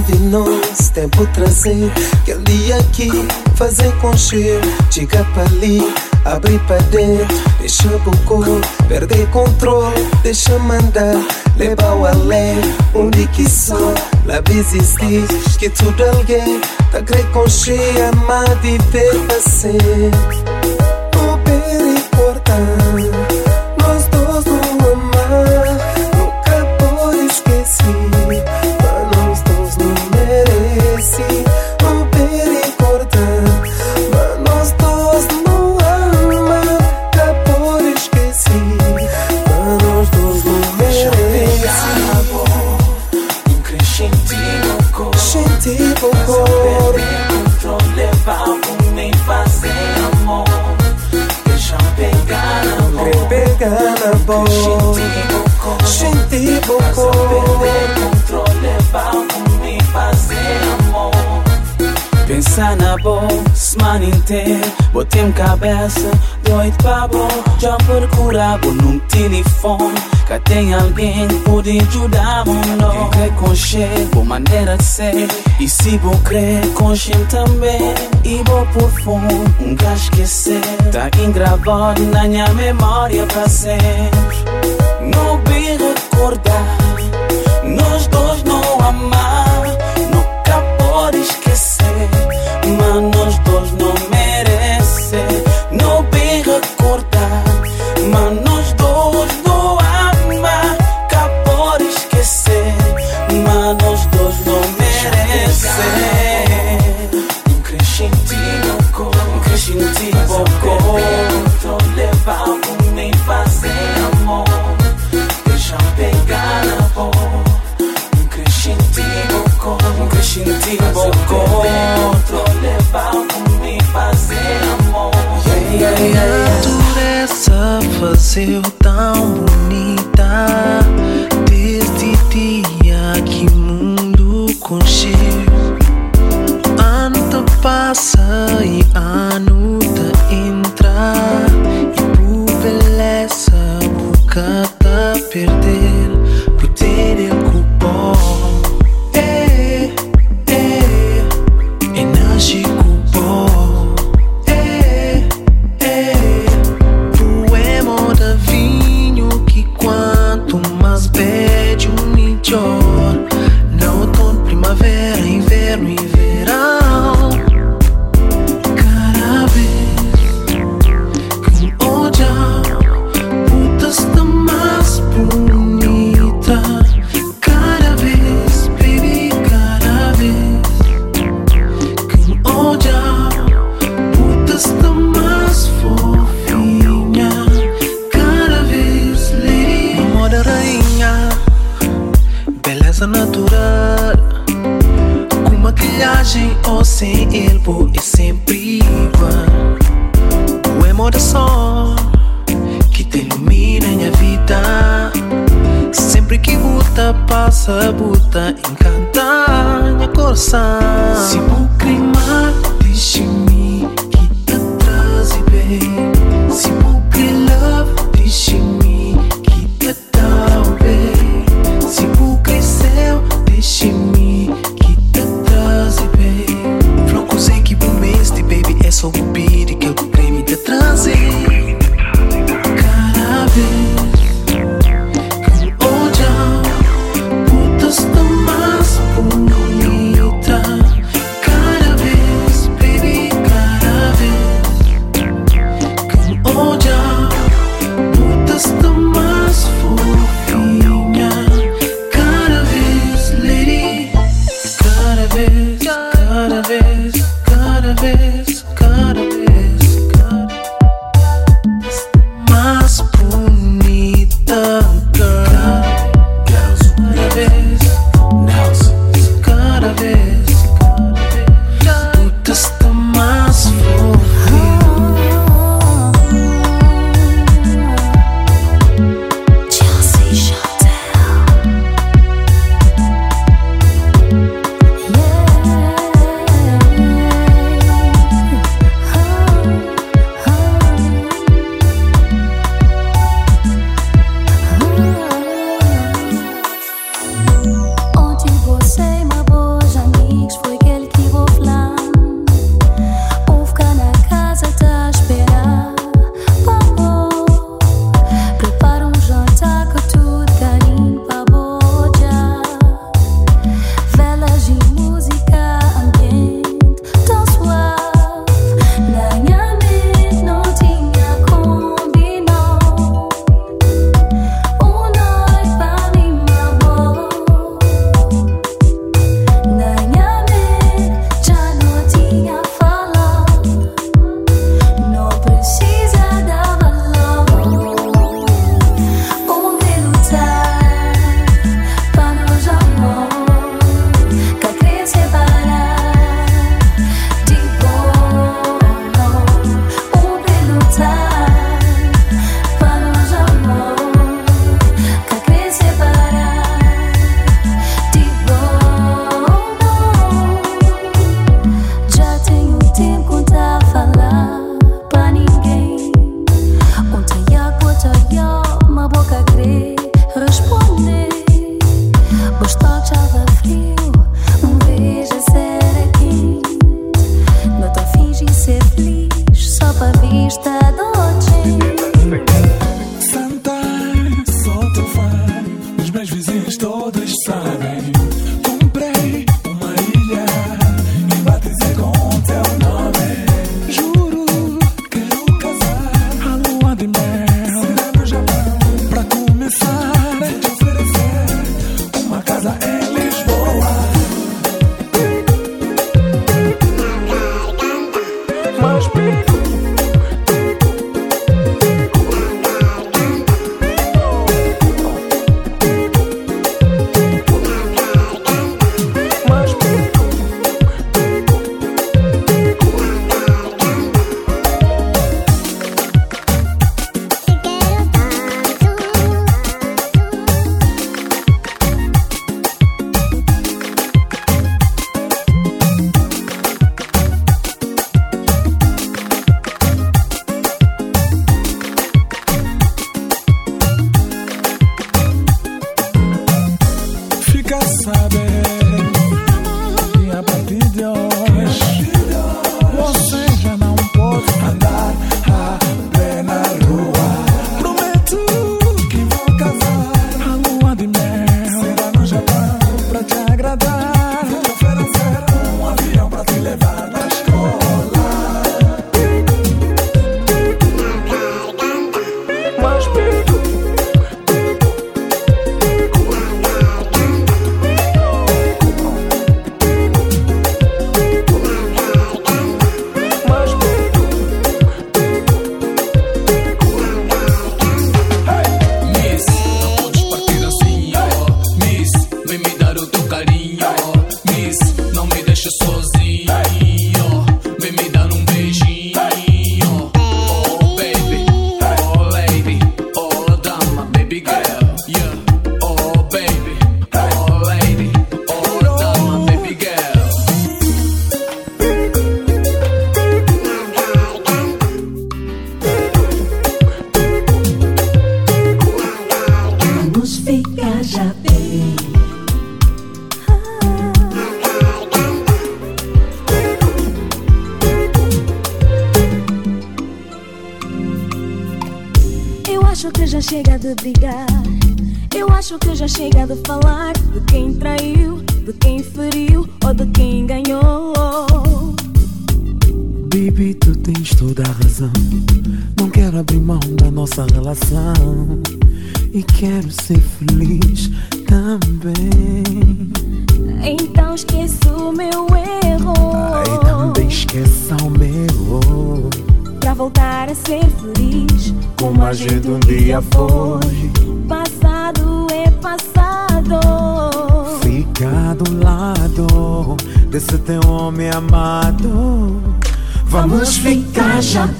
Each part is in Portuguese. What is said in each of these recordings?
de nós, tempo trazer que ali aqui, fazer concher, diga para ali, abrir para dentro, deixa bocou, perder controle, deixa mandar, levar o além, onde que só, lá existir, que tudo é alguém, tá greconcher, amar, viver pra sempre. bater Botei-me cabeça, doido pra bom Já procurava num telefone Cá tem alguém que pode ajudar-me não Quem quer concher, boa maneira de ser E se vou crer, conchei também E vou por fundo, um gajo esquecer Tá engravado na minha memória pra sempre Não bem recordar Nós dois não amar Nunca pode esquecer Mano vazio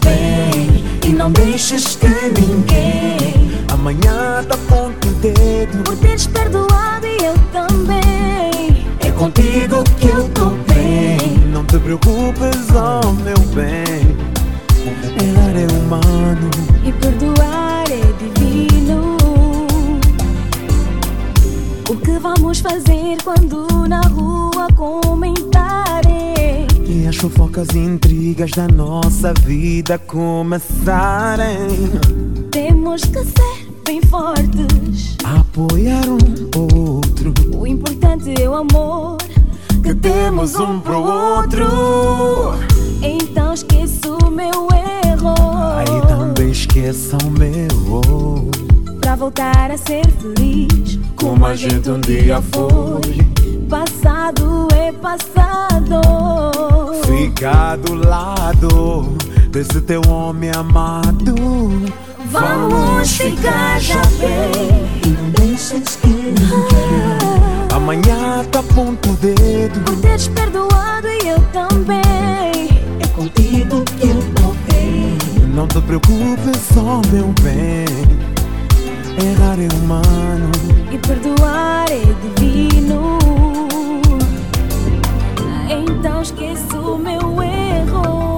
bem e não deixes que ninguém amanhã tá ponto dedo por teres perdoado e eu também. É contigo que eu tô bem. Não te preocupes, fofocas e intrigas da nossa vida começarem. Temos que ser bem fortes, apoiar um outro. O importante é o amor que temos um pro outro. Então esqueça o meu erro. Aí também esqueça o meu. Pra voltar a ser feliz, como a gente um dia foi. Passado é passado. Fica do lado desse teu homem amado. Vamos ficar já bem. E não deixes que ninguém Amanhã tá ponto dedo. Por teres perdoado e eu também. É contigo que eu bem. Não te preocupes, só meu bem Errar é humano. E perdoar é divino. Então esqueça o meu erro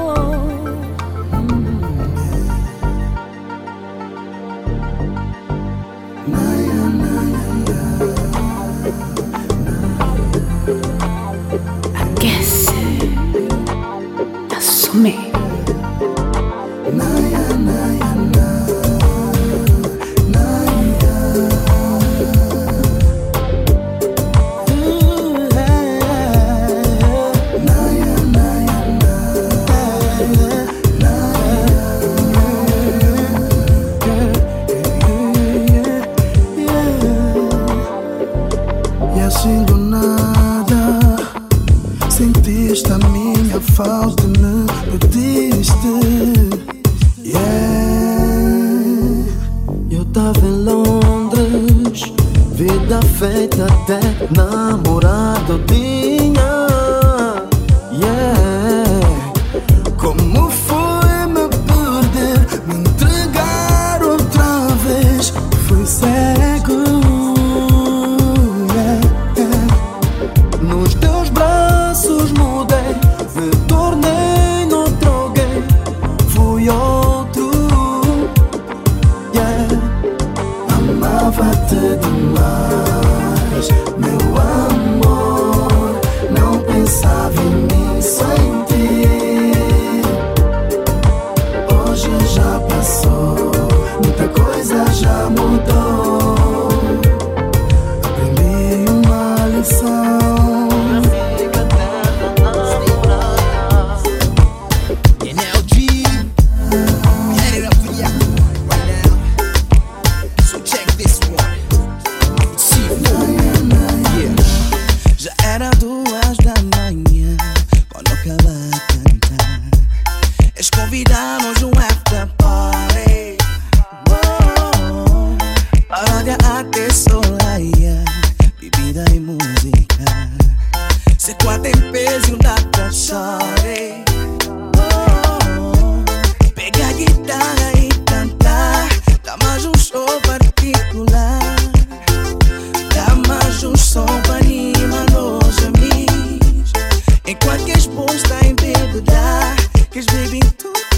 Tudo quem já pegou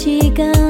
几个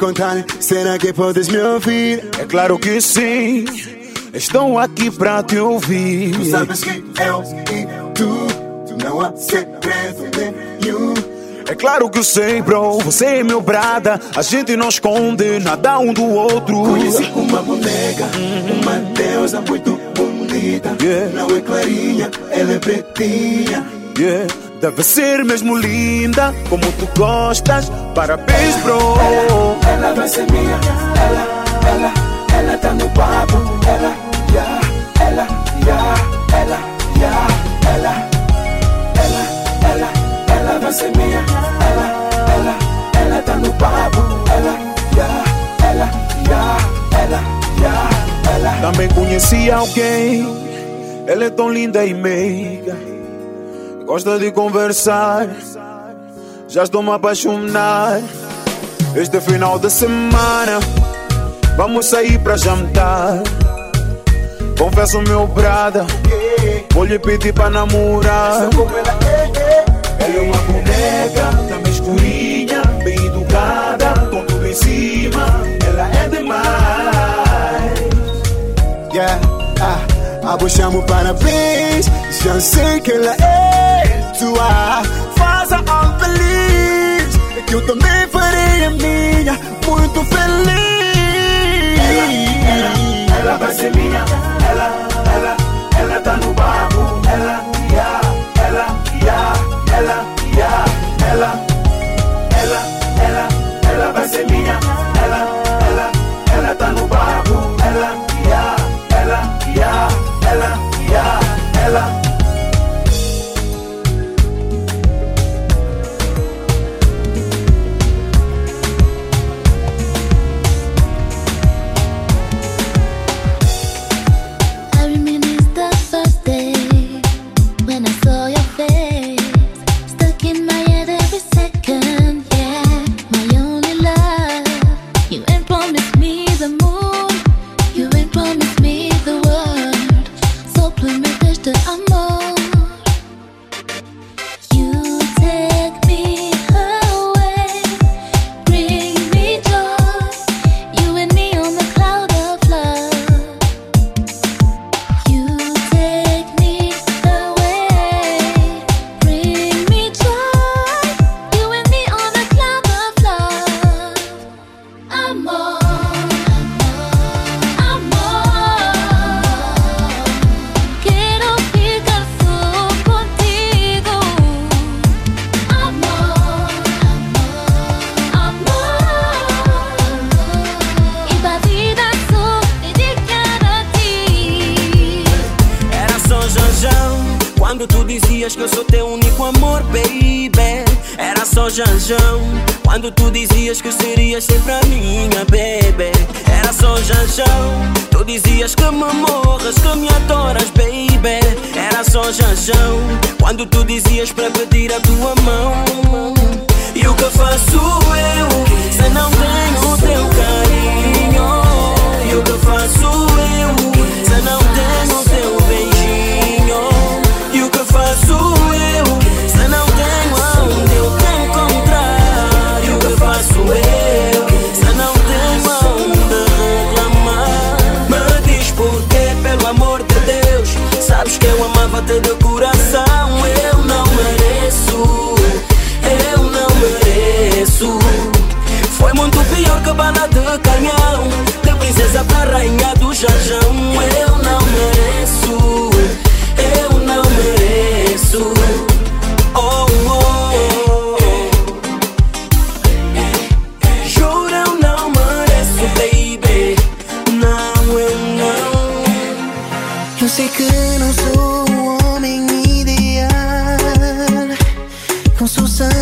contar. Será que podes me ouvir? É claro que sim. Estou aqui para te ouvir. Tu sabes que eu e tu não há segredo nenhum. É claro que eu sei, bro. Você é meu brada. A gente não esconde nada um do outro. Conheci uma boneca, uma deusa muito bonita. Yeah. Não é clarinha, ela é pretinha. Yeah. Deve ser mesmo linda, como tu gostas. Parabéns, bro. Ela, ela vai ser minha. Ela, ela, ela tá no papo. Ela, yeah, ela, yeah, ela, yeah, ela, ela, ela, ela vai ser minha. Ela, ela, ela tá no papo. Ela, yeah, ela, yeah, ela, yeah, ela. Também conheci alguém. Ela é tão linda e meiga gosta de conversar. Já estou me a apaixonar. Este final de semana vamos sair para jantar. Confesso, meu brada, vou lhe pedir para namorar. Ela é uma boneca, também escurinha, bem educada, com tudo a chamo parabéns, já sei que ela é tua. Faça algo feliz, que eu também farei a minha muito feliz. Ela, ela, ela vai ser minha, ela, ela, ela tá no barco, ela,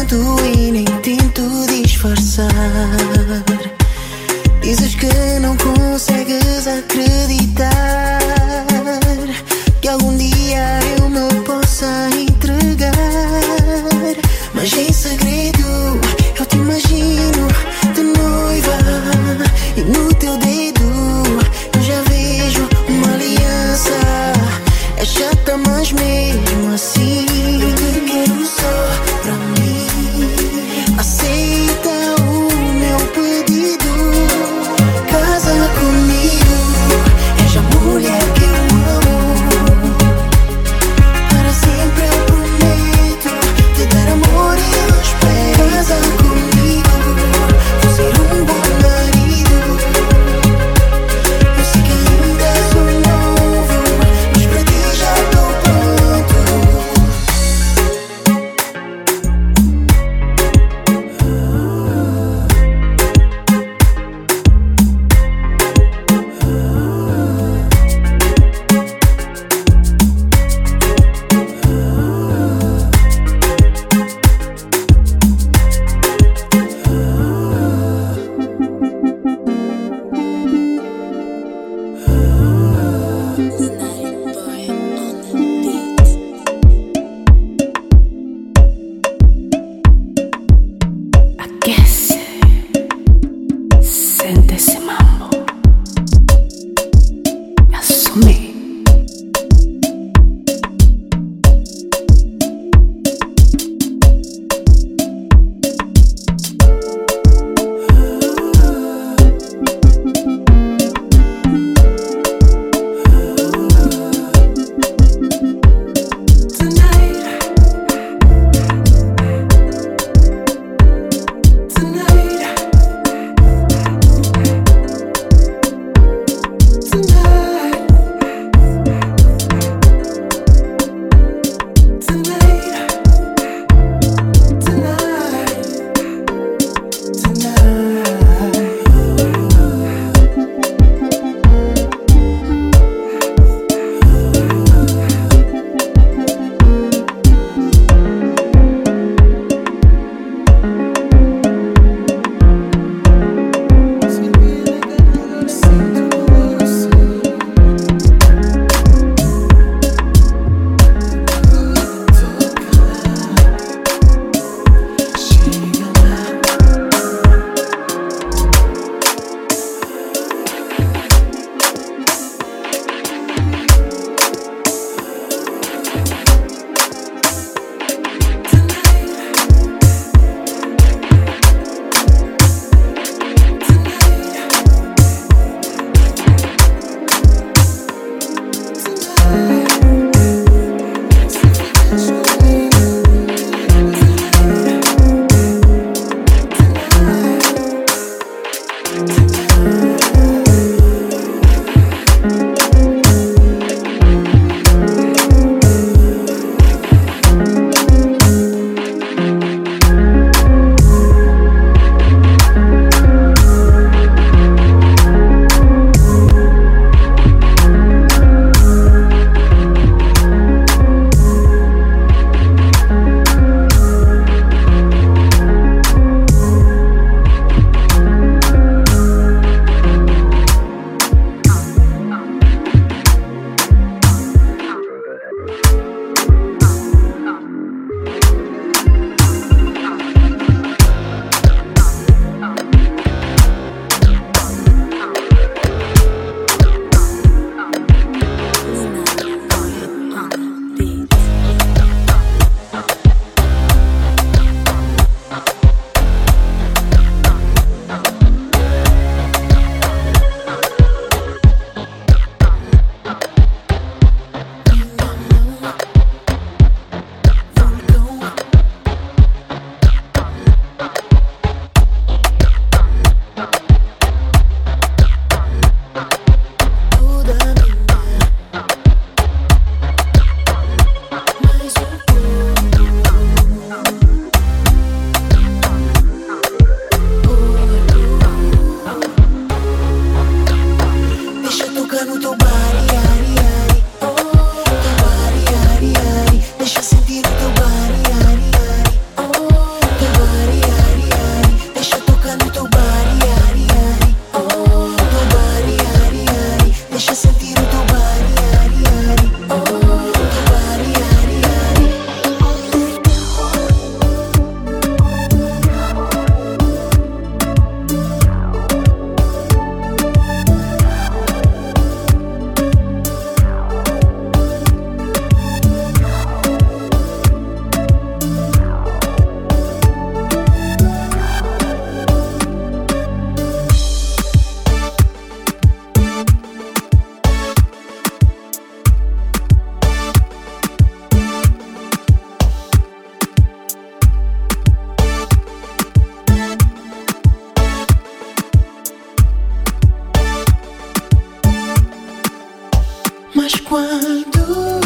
santo e nem tento disfarçar Mas quando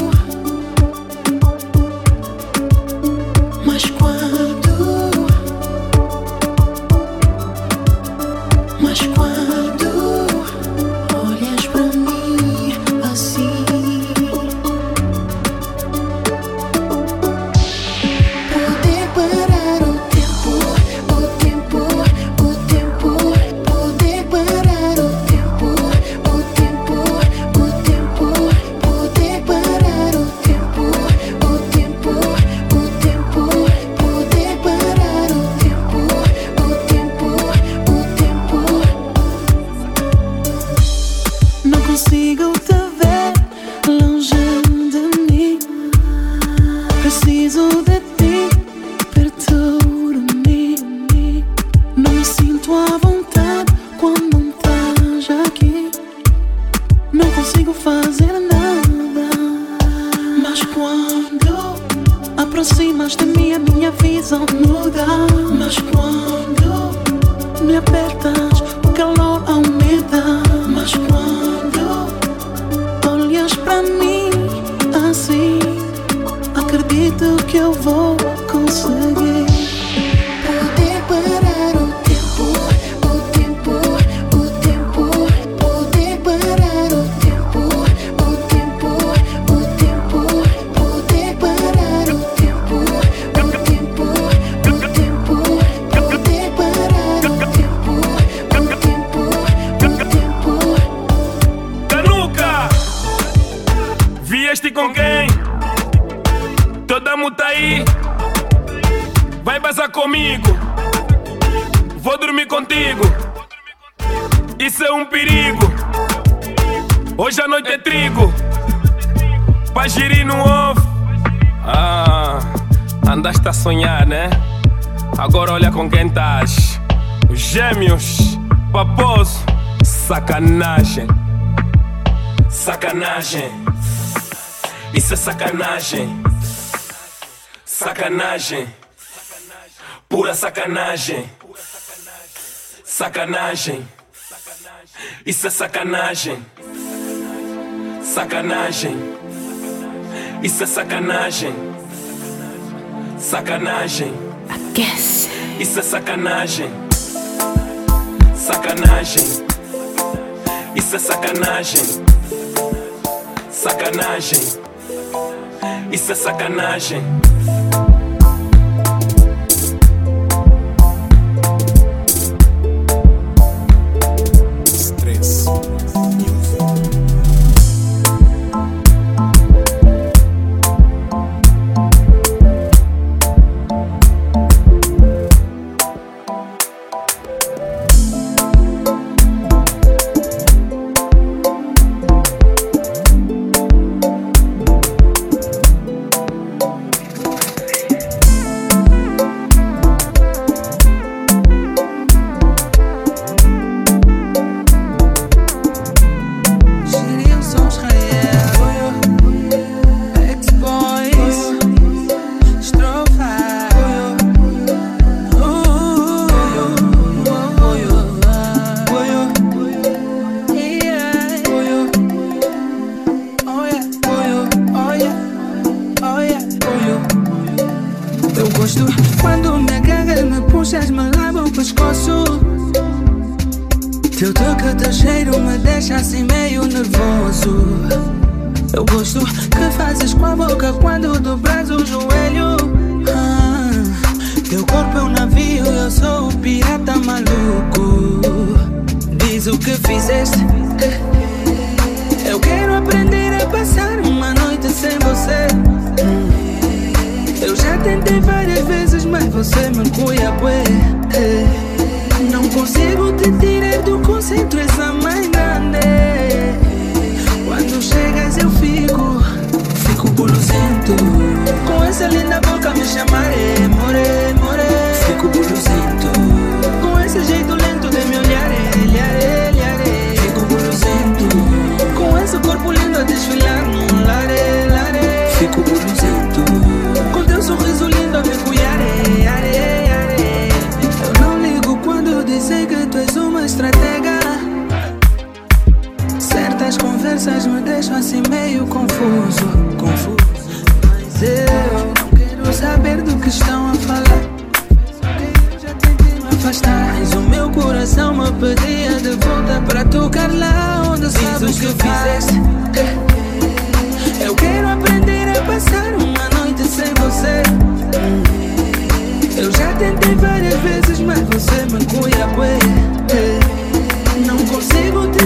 trigo. Hoje a noite é trigo. Pajiri no ovo. Ah, andaste a sonhar, né? Agora olha com quem estás. Gêmeos, paposo, sacanagem. Sacanagem. Isso é sacanagem. Sacanagem. Pura sacanagem. Sacanagem. Isso é sacanagem. Sacanagem. Isso é sacanagem. Sacanagem. Aquece. Isso é sacanagem. Sacanagem. Isso é sacanagem. Sacanagem. Isso é sacanagem. Seu toque teu cheiro me deixa assim meio nervoso. Eu gosto que fazes com a boca quando dobras o joelho. Ah, teu corpo é um navio, eu sou o pirata maluco. Diz o que fizeste. Eu quero aprender a passar uma noite sem você. Eu já tentei várias vezes, mas você me cuia, bué não consigo te tirar do conceito essa mais grande. Quando chegas eu fico, fico boluzento. Com essa linda boca me chamaré, more, more. Fico boluzento. Com esse jeito lento de me olhar, olhar, olhar Fico boluzento. Com esse corpo lindo a desfilar no lare, lare. Fico boluzento. Com teu sorriso coisas me deixam assim meio confuso, confuso. Mas eu não quero saber do que estão a falar. Eu já tentei me afastar, mas o meu coração me pedia de volta para tocar lá onde Diz sabes que, que fizeste. Eu quero aprender a passar uma noite sem você. Eu já tentei várias vezes, mas você me cuia, Não consigo te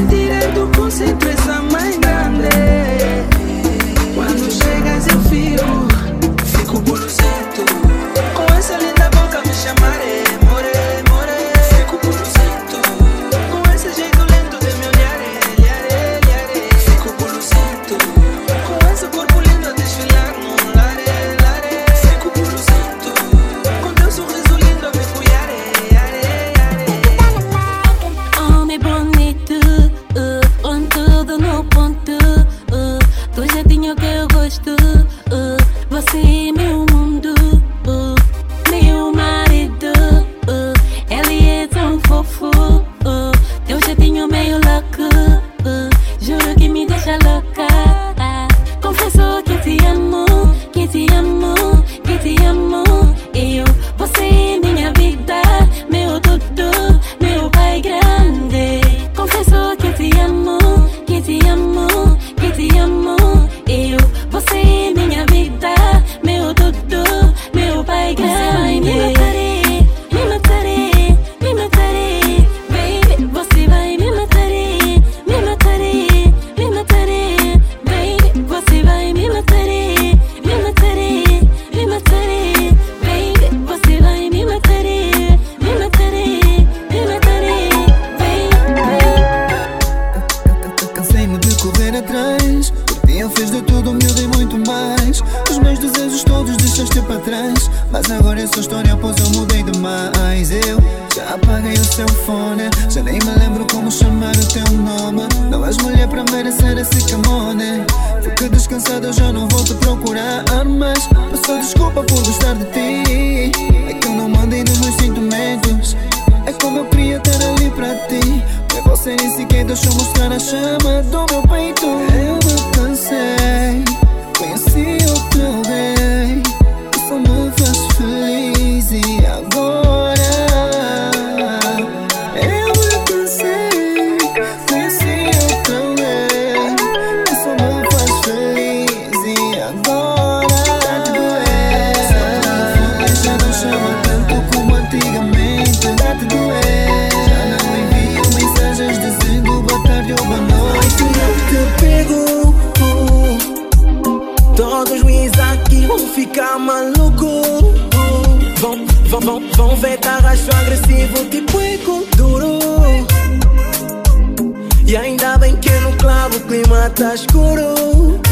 tá escuro.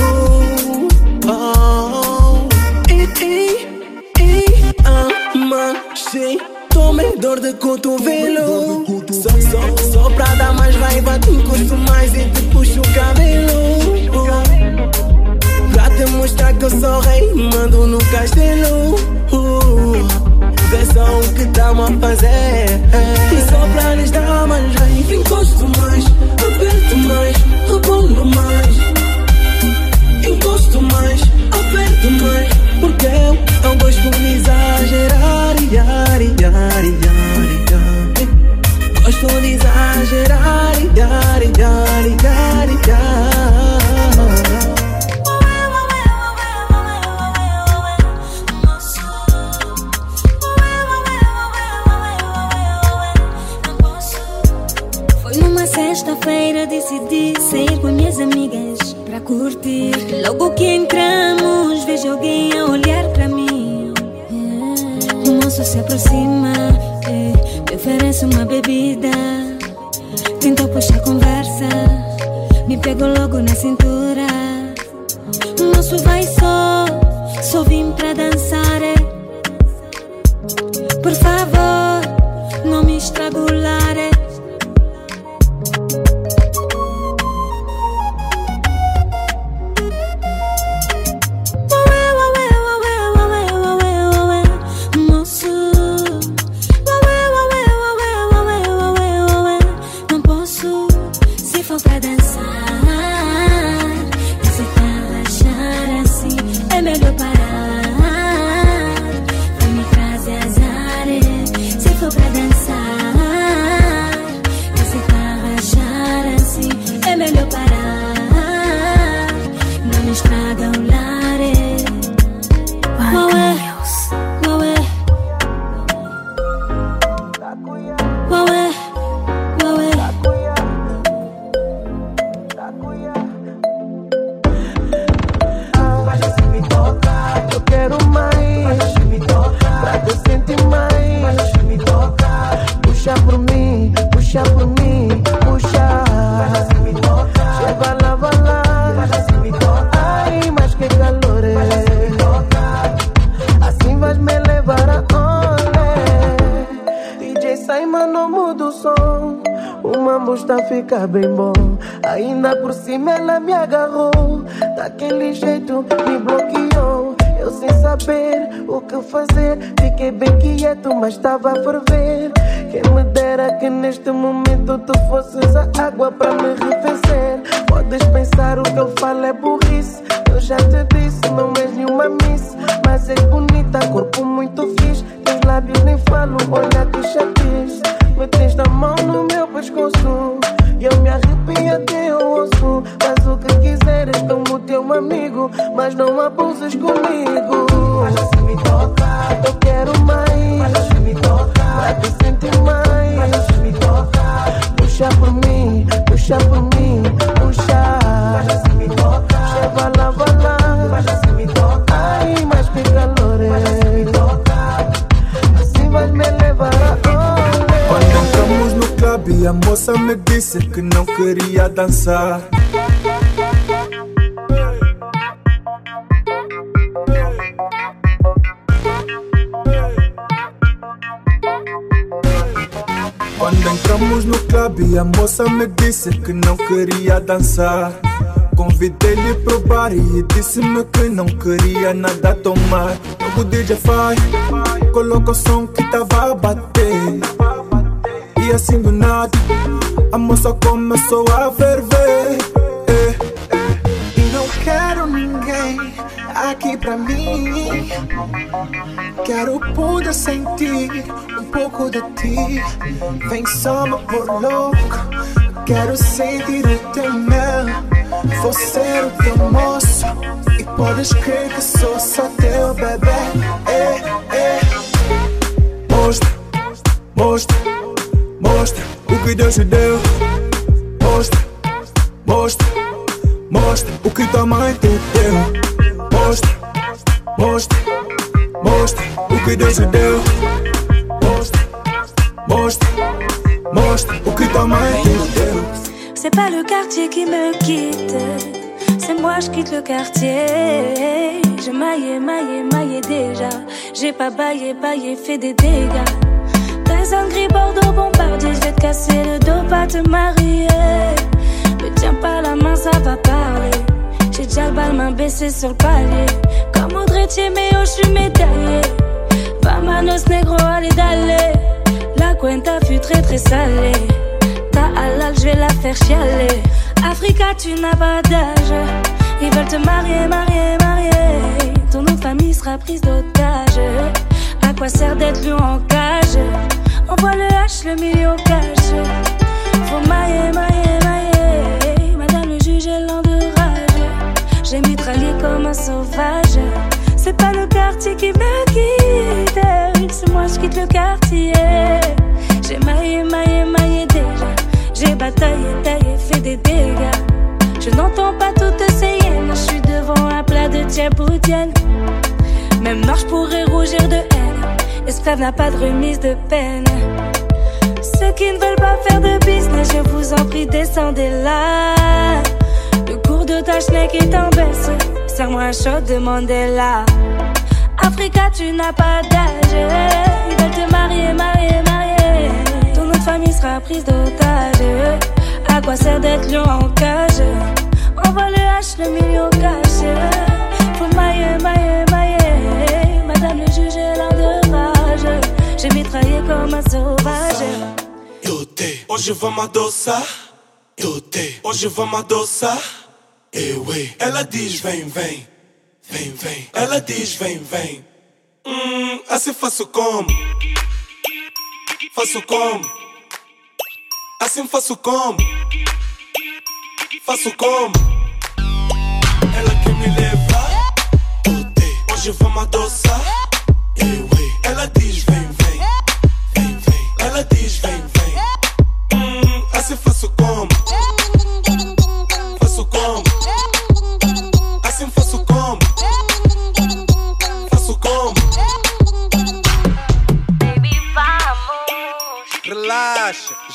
Oh, oh, oh. E, e, e amanheci. Tomei dor de cotovelo. Só, só, só pra dar mais raiva, te encosto mais e te puxo o cabelo. Oh, pra te mostrar que eu sou rei, mando no castelo. Vê só o que tá a fazer. E só pra lhes dar mais raiva, encosto mais. but for the disse que não queria dançar. Quando entramos no clube, a moça me disse que não queria dançar. Convidei-lhe pro bar e disse-me que não queria nada tomar. Logo o DJ faz, coloca o som que tava a bater. E assim do nada, a moça começou a ferver. Eh, E não quero ninguém aqui pra mim. Quero poder sentir um pouco de ti. Vem só me por louco. Quero sentir o teu mel. Vou ser o teu moço. E podes crer que sou só teu bebê. Eh, eh. Mostra, mostra, mostra o que Deus te deu. Mostra, mostra, mostra o que tua mãe te deu. Mostra, mostra, mostra o que Deus te deu. Mostra, mostra, mostra o que tua mãe te deu. C'est pas le quartier qui me quitte, c'est moi je quitte le quartier. Je maillais, maillais, maillais déjà. J'ai pas baillé, baillé, fait des dégâts. T'es un gris Bordeaux bombardier, je vais te casser le dos, pas te marier. Me tiens pas la main, ça va parler. J'ai déjà le bal, main baissée sur le palier. Comme Audrey mais oh, je suis médaillé. Vamanos negro, allez d'aller. La cuenta fut très très salée. Ta halal, je vais la faire chialer. Africa, tu n'as pas d'âge. Ils veulent te marier, marier, marier. Ton nom de famille sera prise d'otage. À quoi sert d'être lion en cage? Envoie le H, le million cash. Faut mailler, mailler, mailler. Madame le juge de rage. J'ai mitraillé comme un sauvage. C'est pas le quartier qui me quitte. C'est moi, je quitte le quartier. J'ai maillé, maillé, maillé déjà. J'ai bataillé, taillé, fait des dégâts. Je n'entends pas toutes ces hyènes. Je suis devant un plat de tchèpoutienne. Même mort, je pourrais rougir de haine. Esclave n'a pas de remise de peine. Ceux qui ne veulent pas faire de business, je vous en prie, descendez là. Le cours de ta schneck est en baisse. Serre-moi un shot de Mandela. Africa, tu n'as pas d'âge. Ils veulent te marier, marier, marier. Ton de famille sera prise d'otage. À quoi sert d'être lion en cage? Envoie le H, le million cash. Faut mailler, mailler, mailler. Madame le juge est l'un de rage. J'ai mitraillé comme un sauvage. Te, hoje vamos adoçar. Te, hoje vamos adoçar. Eu, ei. Ela diz vem, vem, vem, vem. Ela diz vem, vem. Hum, assim faço como? Faço como? Assim faço como? Faço como? Ela quer me levar. Hoje vamos adoçar. Eu,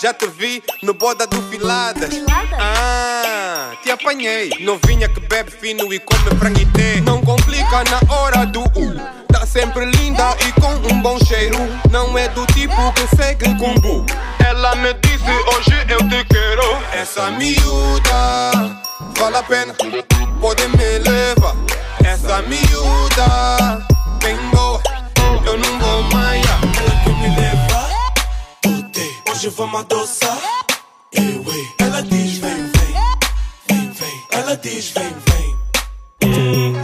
já te vi no boda do Filadas. Ah, te apanhei. Novinha que bebe fino e come franguité. Não complica na hora do U. Tá sempre linda e com um bom cheiro. Não é do tipo que segue com bu. Ela me disse hoje eu te quero. Essa miúda vale a pena, pode me levar. Essa miúda hoje vamos adoçar. Ela diz vem, vem, vem, vem. Ela diz vem, vem.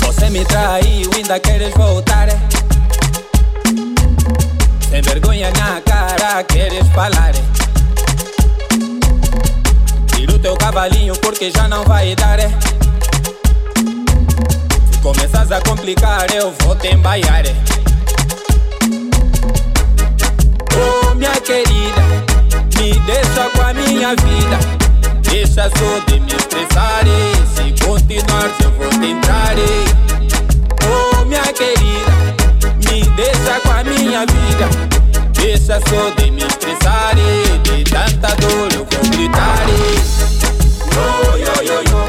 Você me traiu, ainda queres voltar? é? Sem vergonha na cara, queres falar? é? Tira o teu cavalinho porque já não vai dar. é? Se começas a complicar, eu vou te embaiar. Oh, minha querida, me deixa com a minha vida. Deixa só de me expressar Se continuar eu vou te entrar e Oh minha querida Me deixa com a minha vida. Deixa só de me expressar De tanta dor eu vou gritar Yo yo yo yo.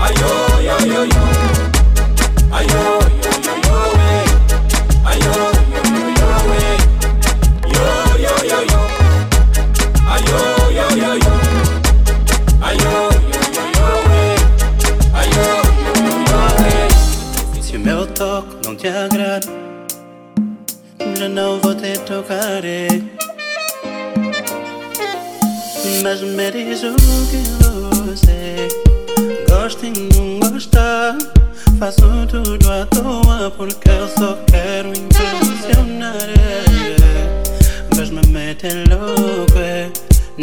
Ai yo yo yo yo. Ai yo yo yo yo. Ai yo vou te tocar. eh. Mas me diz o que você gosta e não gosta. Faço tudo à toa porque eu só quero impressionar. Mas me mete louco, eh.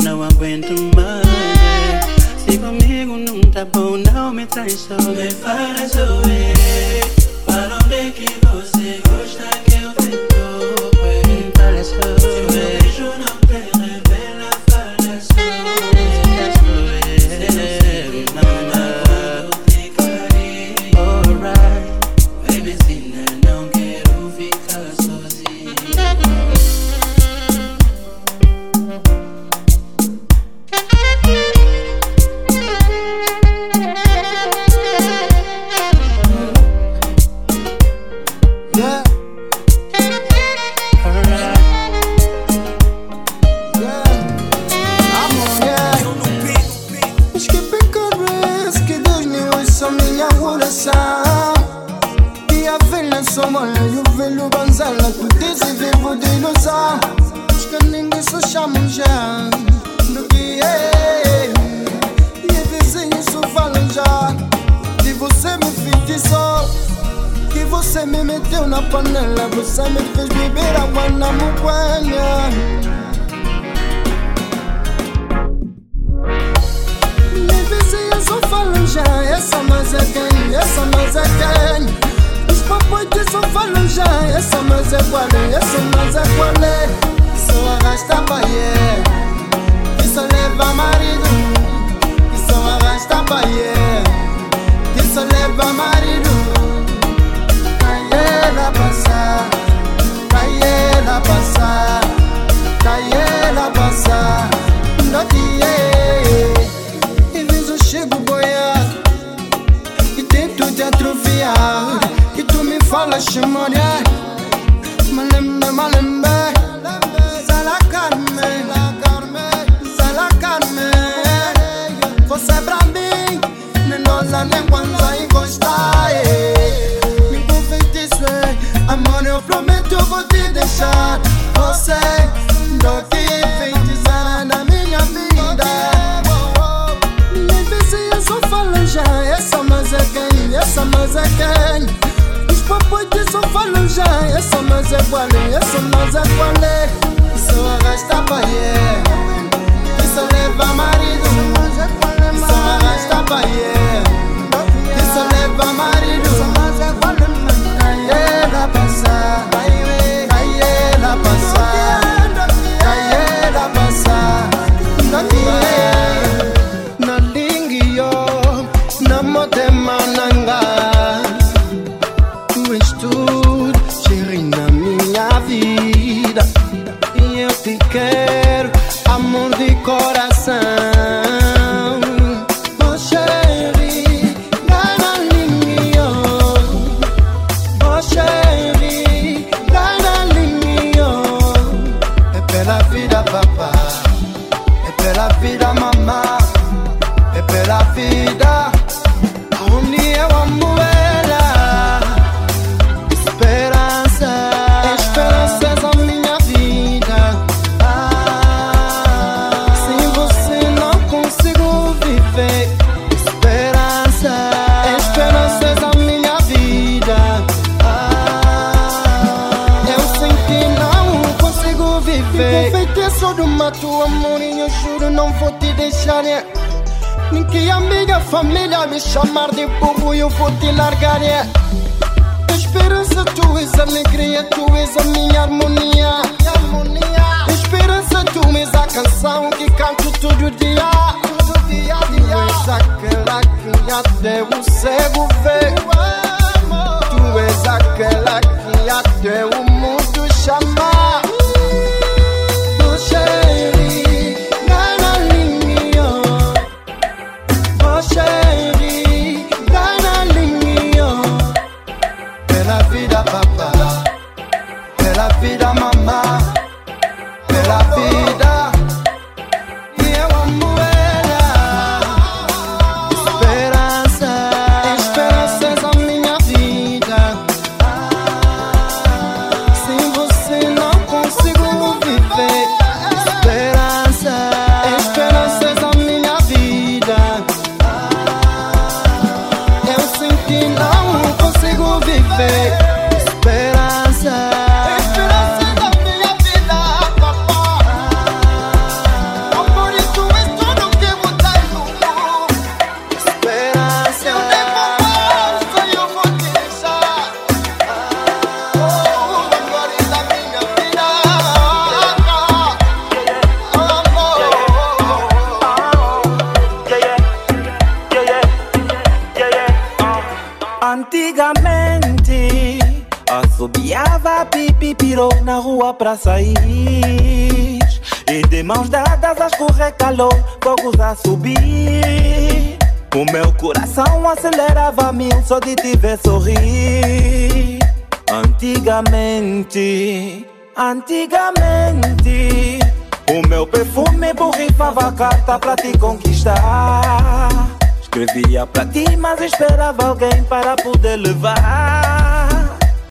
não aguento mais. Se comigo não tá bom, não me só Me fala arrasta harmonia, e harmonia. Esperança, tu és a canção que canto todo dia. Todo dia, dia. Tu és aquela que até o cego vê. só de te ver sorrir. Antigamente, antigamente, o meu perfume borrifava carta pra te conquistar. Escrevia pra ti, mas esperava alguém para poder levar.